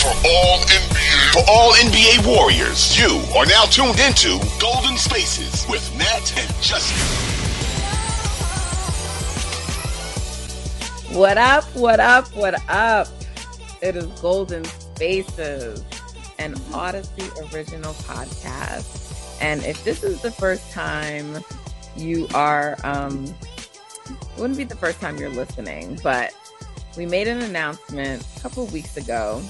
For all NBA, for all NBA warriors, you are now tuned into Golden Spaces with Nat and Justin. What up? What up? What up? It is Golden Spaces, an Audacy original podcast. And if this is the first time you are, um, it wouldn't be the first time you're listening, but we made an announcement a couple weeks ago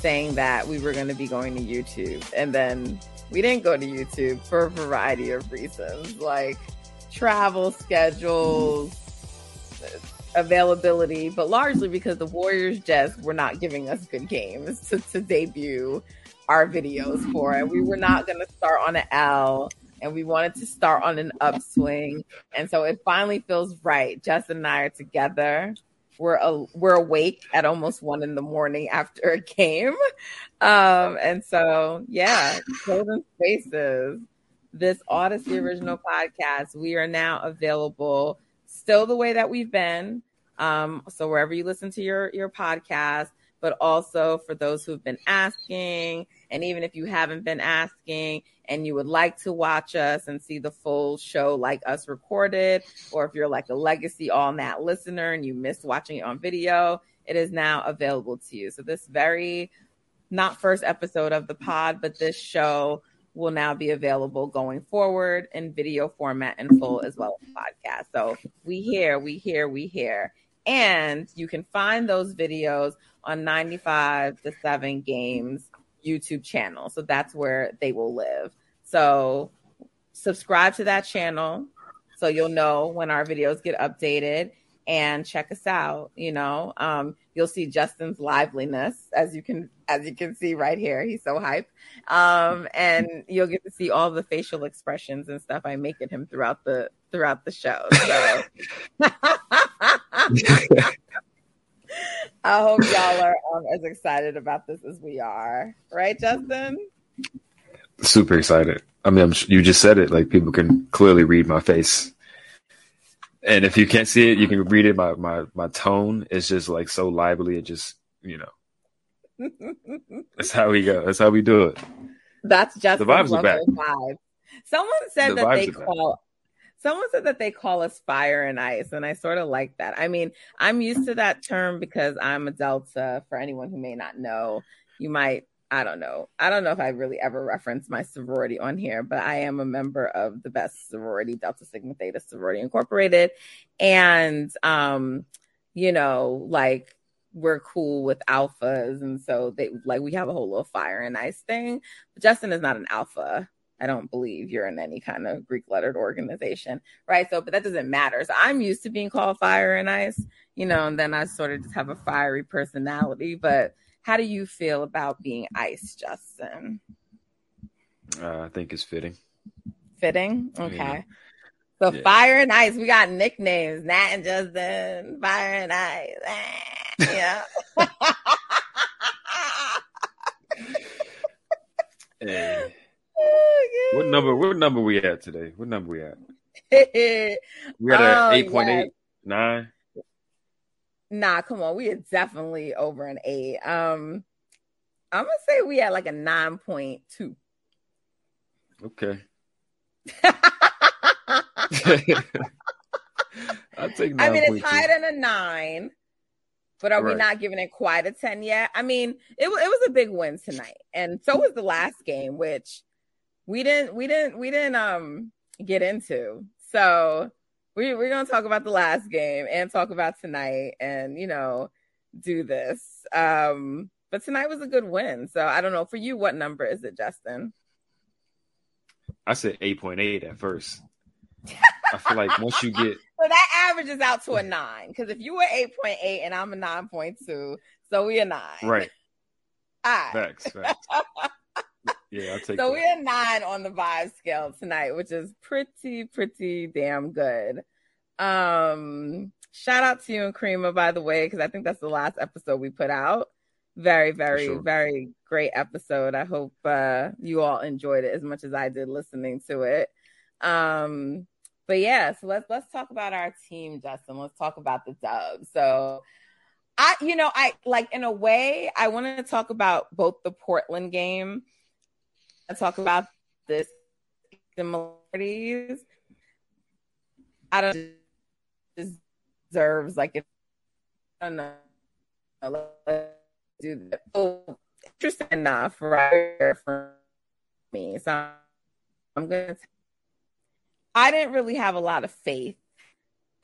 saying that we were going to be going to YouTube. And then we didn't go to YouTube for a variety of reasons, like travel schedules, availability, but largely because the Warriors just were not giving us good games to, to debut our videos for it. We were not going to start on an L and we wanted to start on an upswing. And so it finally feels right. Justin and I are together we're uh, we're awake at almost one in the morning after a game, um, and so yeah, Golden Spaces, this Audacy original podcast, we are now available still the way that we've been. Um, so wherever you listen to your your podcast, but also for those who've been asking, and even if you haven't been asking, and you would like to watch us and see the full show like us recorded, or if you're like a legacy all that listener and you missed watching it on video, it is now available to you. So this very not first episode of the pod, but this show will now be available going forward in video format and full as well as podcast. So we hear, we hear, we hear. And you can find those videos on 95 to 7 games YouTube channel. So that's where they will live. So subscribe to that channel so you'll know when our videos get updated and check us out. You know, um, you'll see Justin's liveliness as you can as you can see right here. He's so hype. Um, and you'll get to see all the facial expressions and stuff I make at him throughout the throughout the show. So I hope y'all are um, as excited about this as we are. Right, Justin? super excited. I mean, I'm, you just said it. Like people can clearly read my face, and if you can't see it, you can read it. My my my tone is just like so lively. It just you know, that's how we go. That's how we do it. That's just the vibes are back. Vibe. Someone said The that they vibes call. Someone said that they call us fire and ice, and I sort of like that. I mean, I'm used to that term because I'm a Delta. For anyone who may not know, you might I don't know. I don't know if I really ever referenced my sorority on here, but I am a member of the best sorority, Delta Sigma Theta Sorority Incorporated. And, um, you know, like we're cool with alphas. And so they like, we have a whole little fire and ice thing. But Justin is not an alpha. I don't believe you're in any kind of Greek lettered organization. Right. So, but that doesn't matter. So I'm used to being called fire and ice, you know, and then I sort of just have a fiery personality. But how do you feel about being ice, Justin? Uh, I think it's fitting. Fitting? Okay. Yeah. So Yeah. fire and ice, we got nicknames, Nat and Justin, fire and ice. Ah, Yeah. Hey, what number? What number we at today? What number we at? We at a eight point yes. eight nine. Nah, come on. We are definitely over an eight. Um, I'm gonna say we had like a nine point two. Okay. I'll take I mean, it's higher than a nine, but are we not giving it quite a ten yet? I mean, it it was a big win tonight, and so was the last game, which we didn't we didn't we didn't um get into. So we we're gonna talk about the last game and talk about tonight, and you know, do this. Um, but tonight was a good win. So I don't know for you, what number is it, Justin? I said eight point eight at first. I feel like once you get So that averages out to a nine. Because if you were eight point eight and I'm a nine point two, so we are nine. right, All right. facts, facts. Yeah, I'll take So that. we're nine on the vibe scale tonight, which is pretty, pretty damn good. Um, shout out to you and Krima, by the way, because I think that's the last episode we put out. Very, very, sure. very great episode. I hope uh, you all enjoyed it as much as I did listening to it. Um, but yeah, so let's let's talk about our team, Justin. Let's talk about the dub. So I, you know, I like in a way, I want to talk about both the Portland game. Talk about the similarities. I don't deserves like it. I don't know. Do that. Interesting enough, right? For me, so I'm gonna. I didn't really have a lot of faith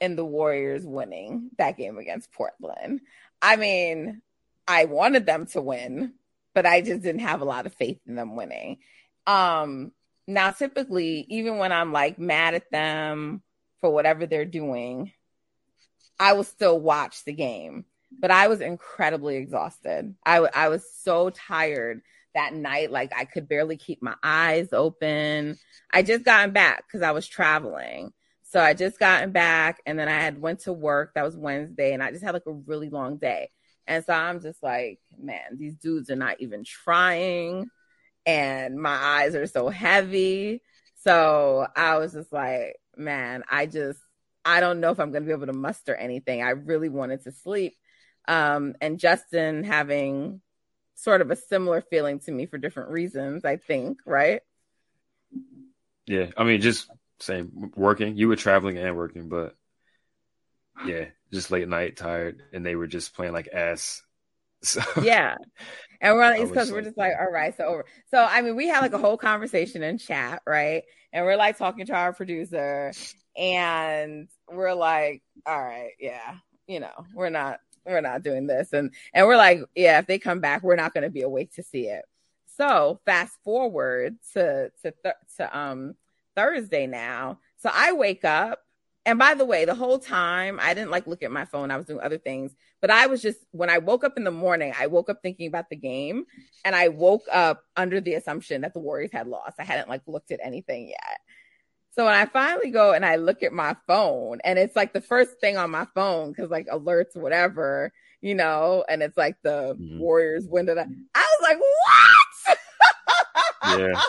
in the Warriors winning that game against Portland. I mean, I wanted them to win, but I just didn't have a lot of faith in them winning. Um, now, typically, even when I'm like mad at them for whatever they're doing, I will still watch the game. But I was incredibly exhausted. I, w- I was so tired that night. Like I could barely keep my eyes open. I just gotten back because I was traveling. So I just gotten back and then I had went to work. That was Wednesday and I just had like a really long day. And so I'm just like, man, these dudes are not even trying and my eyes are so heavy. So I was just like, man, I just I don't know if I'm going to be able to muster anything. I really wanted to sleep. Um, and Justin having sort of a similar feeling to me for different reasons, I think, right? Yeah, I mean, just same working. You were traveling and working, but yeah, just late night, tired, and they were just playing like ass. So, yeah, and we're on the East Coast. We're just like, all right, so over. So I mean, we had like a whole conversation in chat, right? And we're like talking to our producer, and we're like, all right, yeah, you know, we're not we're not doing this, and and we're like, yeah, if they come back, we're not going to be awake to see it. So fast forward to to th- to um Thursday now. So I wake up and by the way, the whole time I didn't like look at my phone. I was doing other things, but I was just when I woke up in the morning, I woke up thinking about the game and I woke up under the assumption that the Warriors had lost. I hadn't like looked at anything yet. So when I finally go and I look at my phone and it's like the first thing on my phone cuz like alerts whatever, you know, and it's like the mm-hmm. Warriors win I was like, "What?" Yeah.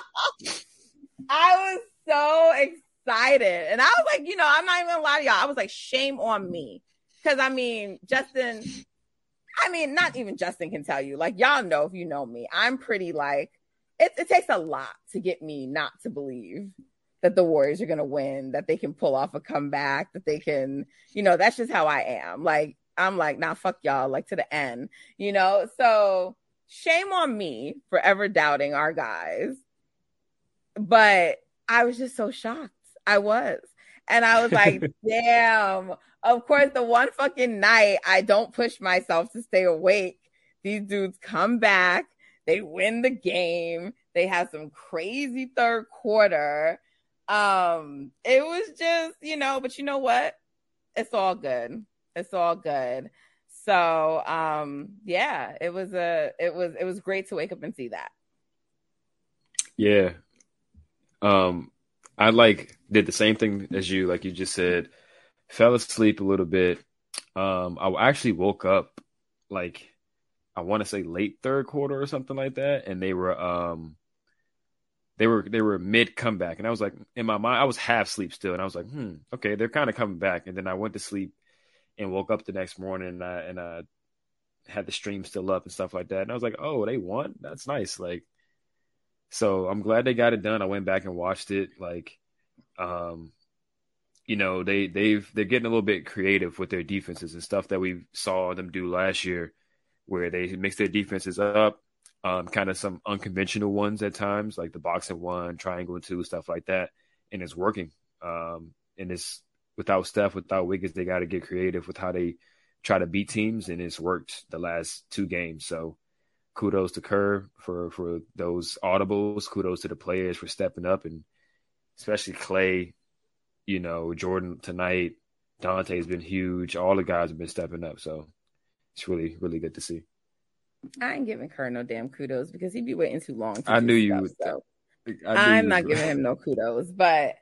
I was so excited. And I was like, you know, I'm not even gonna lie to y'all. I was like, shame on me. Cause I mean, Justin, I mean, not even Justin can tell you. Like, y'all know if you know me, I'm pretty like, it, it takes a lot to get me not to believe that the Warriors are to win, that they can pull off a comeback, that they can, you know, that's just how I am. Like, I'm like, nah, fuck y'all, like to the end, you know? So shame on me for ever doubting our guys. But I was just so shocked. I was. And I was like, damn. Of course, the one fucking night I don't push myself to stay awake. These dudes come back. They win the game. They have some crazy third quarter. Um, it was just, you know, but you know what? It's all good. It's all good. So, um, yeah, it was a, it was, it was great to wake up and see that. Yeah, um, I like did the same thing as you, like you just said, fell asleep a little bit. Um, I actually woke up like I want to say late third quarter or something like that, and they were um they were they were mid comeback, and I was like in my mind I was half sleep still, and I was like, hmm, okay, they're kind of coming back, and then I went to sleep and woke up the next morning, and I and I had the stream still up and stuff like that, and I was like, oh, they won, that's nice, like so I'm glad they got it done. I went back and watched it. Like, um, you know, they they've they're getting a little bit creative with their defenses and stuff that we saw them do last year, where they mix their defenses up, um, kind of some unconventional ones at times, like the box and one, triangle two, stuff like that, and it's working. Um, and it's without Steph, without Wiggins, they got to get creative with how they try to beat teams, and it's worked the last two games. So kudos to Kerr for for those audibles. Kudos to the players for stepping up, and especially Klay. You know, Jordan tonight. Donte's been huge. All the guys have been stepping up, so it's really really good to see. I ain't giving Kerr no damn kudos because he'd be waiting too long. To I knew you would. So. I'm not giving him no kudos, but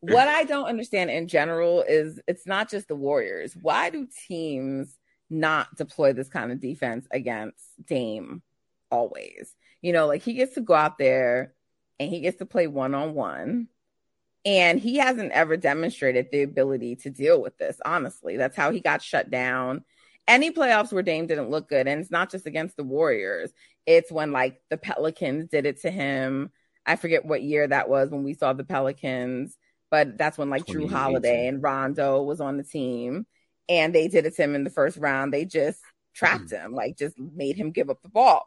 what I don't understand in general is it's not just the Warriors. Why do teams not deploy this kind of defense against Dame always. You know, like he gets to go out there and he gets to play one on one. And he hasn't ever demonstrated the ability to deal with this, honestly. That's how he got shut down. any playoffs where Dame didn't look good, and it's not just against the Warriors. It's when like the Pelicans did it to him. I forget what year that was when we saw the Pelicans, but that's when like Jrue Holiday and Rondo was on the team, and they did it to him in the first round. They just trapped him, like just made him give up the ball,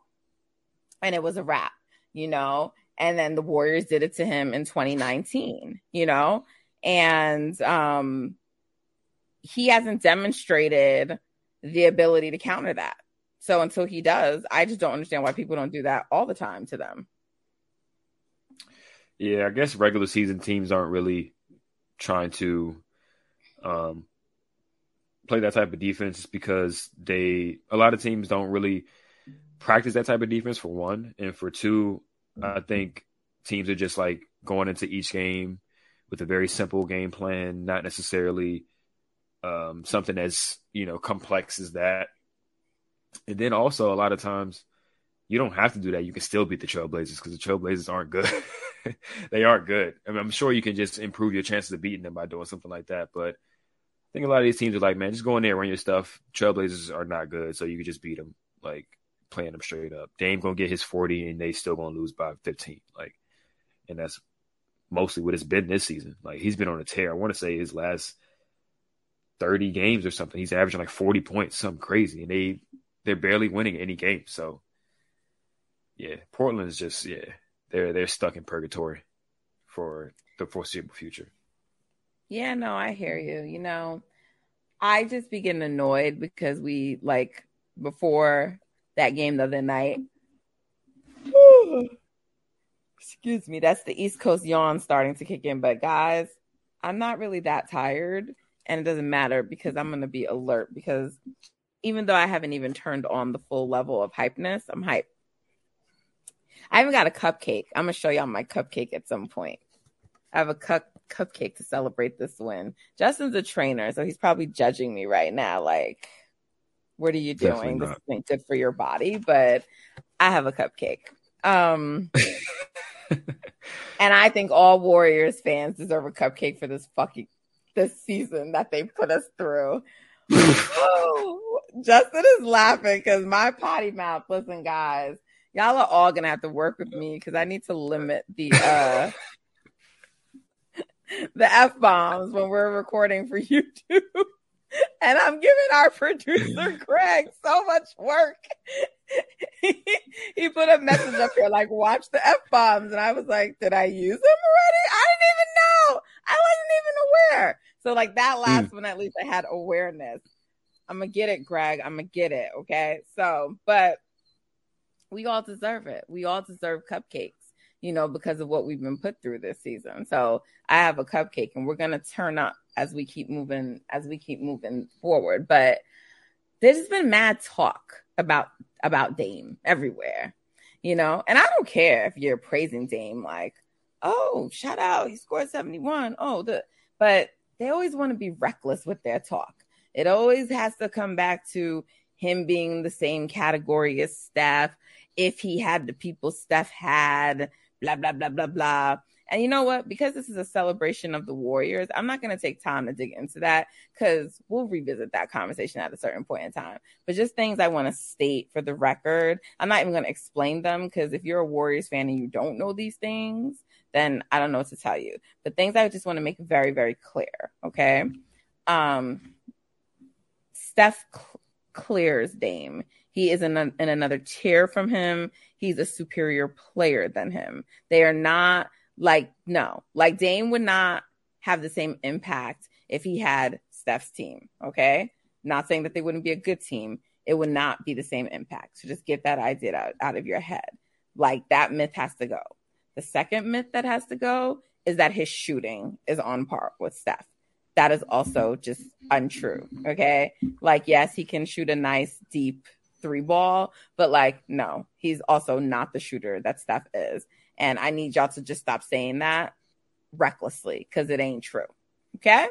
and it was a wrap, you know. And then the Warriors did it to him in 2019, you know, and um, he hasn't demonstrated the ability to counter that. So until he does, I just don't understand why people don't do that all the time to them. Yeah, I guess regular season teams aren't really trying to um, play that type of defense is because they a lot of teams don't really practice that type of defense for one, and for two, I think teams are just like going into each game with a very simple game plan, not necessarily um, something as you know complex as that. And then also a lot of times you don't have to do that. You can still beat the Trailblazers because the Trailblazers aren't good. they aren't good. I mean, I'm sure you can just improve your chances of beating them by doing something like that. But I think a lot of these teams are like, man, just go in there, run your stuff. Trailblazers are not good, so you can just beat them, like playing them straight up. Dame gonna get his 40, and they still gonna lose by 15. Like, and that's mostly what it's been this season. Like he's been on a tear. I want to say his last 30 games or something. He's averaging like 40 points, something crazy. And they they're barely winning any game. So yeah, Portland's just yeah, they're they're stuck in purgatory for the foreseeable future. Yeah, no, I hear you. You know, I just be getting annoyed because we like before that game the other night. Excuse me, that's the East Coast yawn starting to kick in. But guys, I'm not really that tired and it doesn't matter because I'm going to be alert because even though I haven't even turned on the full level of hypeness, I'm hype. I even got a cupcake. I'm going to show y'all my cupcake at some point. I have a cup cupcake to celebrate this win. Justin's a trainer, so he's probably judging me right now like what are you doing? This isn't good for your body, but I have a cupcake. Um and I think all Warriors fans deserve a cupcake for this fucking this season that they put us through. oh, Justin is laughing because my potty mouth. Listen, guys, y'all are all gonna have to work with me because I need to limit the uh the f bombs when we're recording for YouTube. And I'm giving our producer Craig so much work. he, he put a message up here like, watch the F bombs. And I was like, did I use them already? I didn't even know. I wasn't even aware. So like that hmm. last mm. one, at least I had awareness. I'm gonna get it, Greg. I'm gonna get it. Okay. So, but we all deserve it. We all deserve cupcakes, you know, because of what we've been put through this season. So I have a cupcake and we're gonna turn up as we keep moving, as we keep moving forward. But there's been mad talk about about Dame everywhere, you know, and I don't care if you're praising Dame like, oh, shout out, he scored 71. Oh, the but they always want to be reckless with their talk. It always has to come back to him being the same category as Steph. If he had the people Steph had, blah, blah, blah, blah, blah. And you know what? Because this is a celebration of the Warriors, I'm not going to take time to dig into that because we'll revisit that conversation at a certain point in time. But just things I want to state for the record. I'm not even going to explain them because if you're a Warriors fan and you don't know these things, then I don't know what to tell you. But things I just want to make very, very clear. Okay. Um, Steph cl- clears Dame. He is in, a, in another tier from him. He's a superior player than him. They are not like, no, like Dame would not have the same impact if he had Steph's team. Okay. Not saying that they wouldn't be a good team. It would not be the same impact. So just get that idea out, out of your head. Like that myth has to go. The second myth that has to go is that his shooting is on par with Steph. That is also just untrue. Okay. Like, yes, he can shoot a nice, deep three ball, but like, no, he's also not the shooter that Steph is. And I need y'all to just stop saying that recklessly because it ain't true. Okay.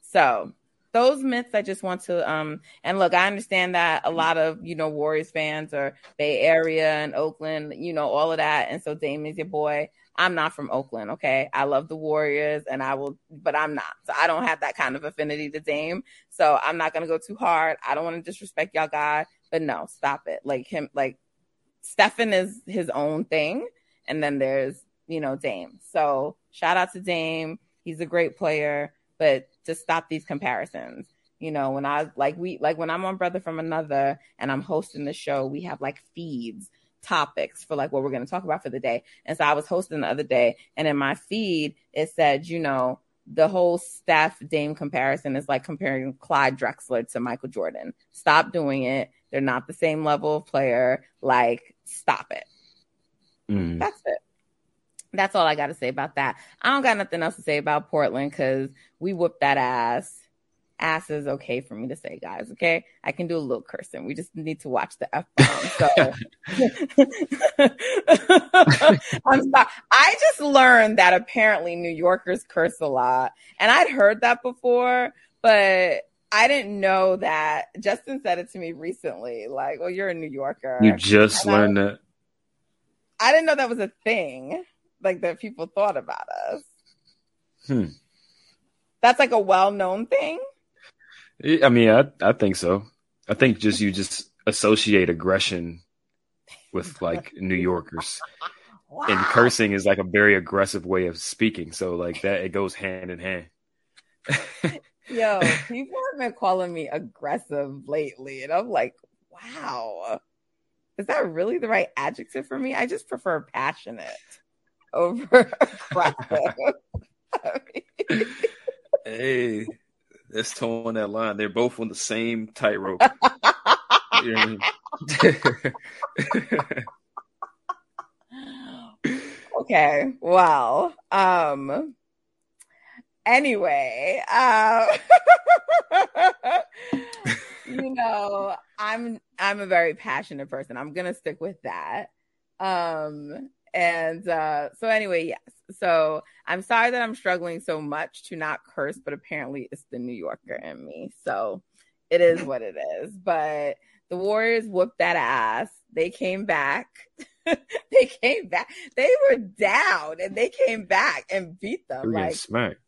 So those myths I just want to um and look, I understand that a lot of you know Warriors fans are Bay Area and Oakland, you know, all of that. And so Dame is your boy. I'm not from Oakland, okay? I love the Warriors and I will, but I'm not. So I don't have that kind of affinity to Dame. So I'm not to go too hard. I don't want to disrespect y'all guy, but no, stop it. Like him, like Stephen is his own thing. And then there's, you know, Dame. So shout out to Dame. He's a great player, but just stop these comparisons. You know, when I like we like when I'm on Brother from Another and I'm hosting the show, we have like feeds topics for like what we're going to talk about for the day. And so I was hosting the other day, and in my feed it said, you know, the whole Steph Dame comparison is like comparing Clyde Drexler to Michael Jordan. Stop doing it. They're not the same level of player. Like, stop it. Mm. That's it. That's all I got to say about that. I don't got nothing else to say about Portland because we whooped that ass ass is okay for me to say, guys. Okay, I can do a little cursing. We just need to watch the f bomb. So I'm sorry. I just learned that apparently New Yorkers curse a lot, and I'd heard that before, but I didn't know that. Justin said it to me recently. Like, well, you're a New Yorker. You just and learned I, that. I didn't know that was a thing. Like that people thought about us. Hmm. That's like a well-known thing. I mean, I I think so. I think just you just associate aggression with like New Yorkers. Wow. And cursing is like a very aggressive way of speaking. So like that it goes hand in hand. Yo, people have been calling me aggressive lately. And I'm like, wow. Is that really the right adjective for me? I just prefer passionate over aggressive. hey, that's towing that line. They're both on the same tightrope. okay. Well, um anyway, uh, you know, I'm I'm a very passionate person. I'm going to stick with that. Um and uh so anyway, yes. So I'm sorry that I'm struggling so much to not curse, but apparently it's the New Yorker in me. So it is what it is. But the Warriors whooped that ass. They came back. they came back. They were down and they came back and beat them. like smacked.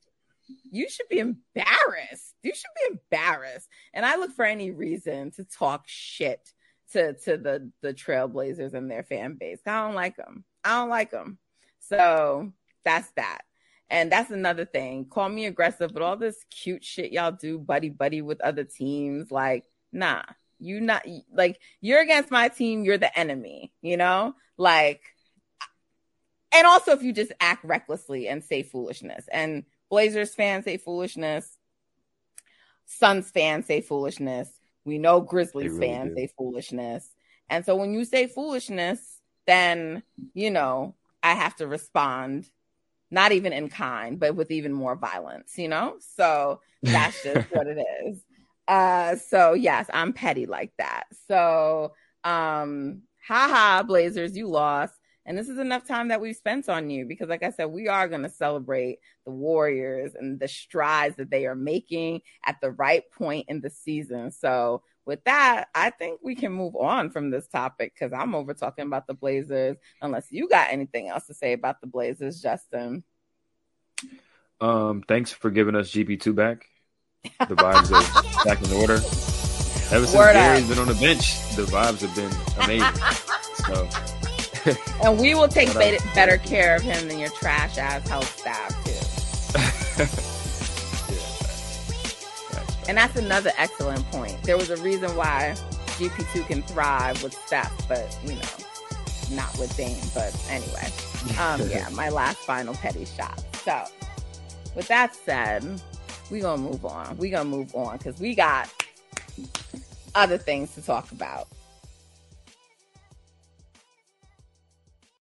You should be embarrassed. You should be embarrassed. And I look for any reason to talk shit to to the the Trailblazers and their fan base. I don't like them. I don't like them. So that's that. And that's another thing. Call me aggressive, but all this cute shit y'all do, buddy buddy with other teams, like, nah, you not like you're against my team, you're the enemy, you know? Like and also if you just act recklessly and say foolishness. And Blazers fans say foolishness, Suns fans say foolishness. We know Grizzlies really fans do. say foolishness. And so when you say foolishness, then, you know, I have to respond not even in kind, but with even more violence, you know? So that's just what it is. Uh, so yes, I'm petty like that. So, um, haha, Blazers, you lost. And this is enough time that we've spent on you because, like I said, we are going to celebrate the Warriors and the strides that they are making at the right point in the season. So, with that, I think we can move on from this topic because I'm over talking about the Blazers. Unless you got anything else to say about the Blazers, Justin. Um, thanks for giving us GP2 back. The vibes are back in order. Ever since Word Gary's been on the bench, the vibes have been amazing. so, and we will take better, better care of him than your trash ass health staff too. And that's another excellent point. There was a reason why GP2 can thrive with Steph, but you know, not with Dame. But anyway, um, yeah, my last final petty shot. So, with that said, we gonna move on. We gonna move on because we got other things to talk about.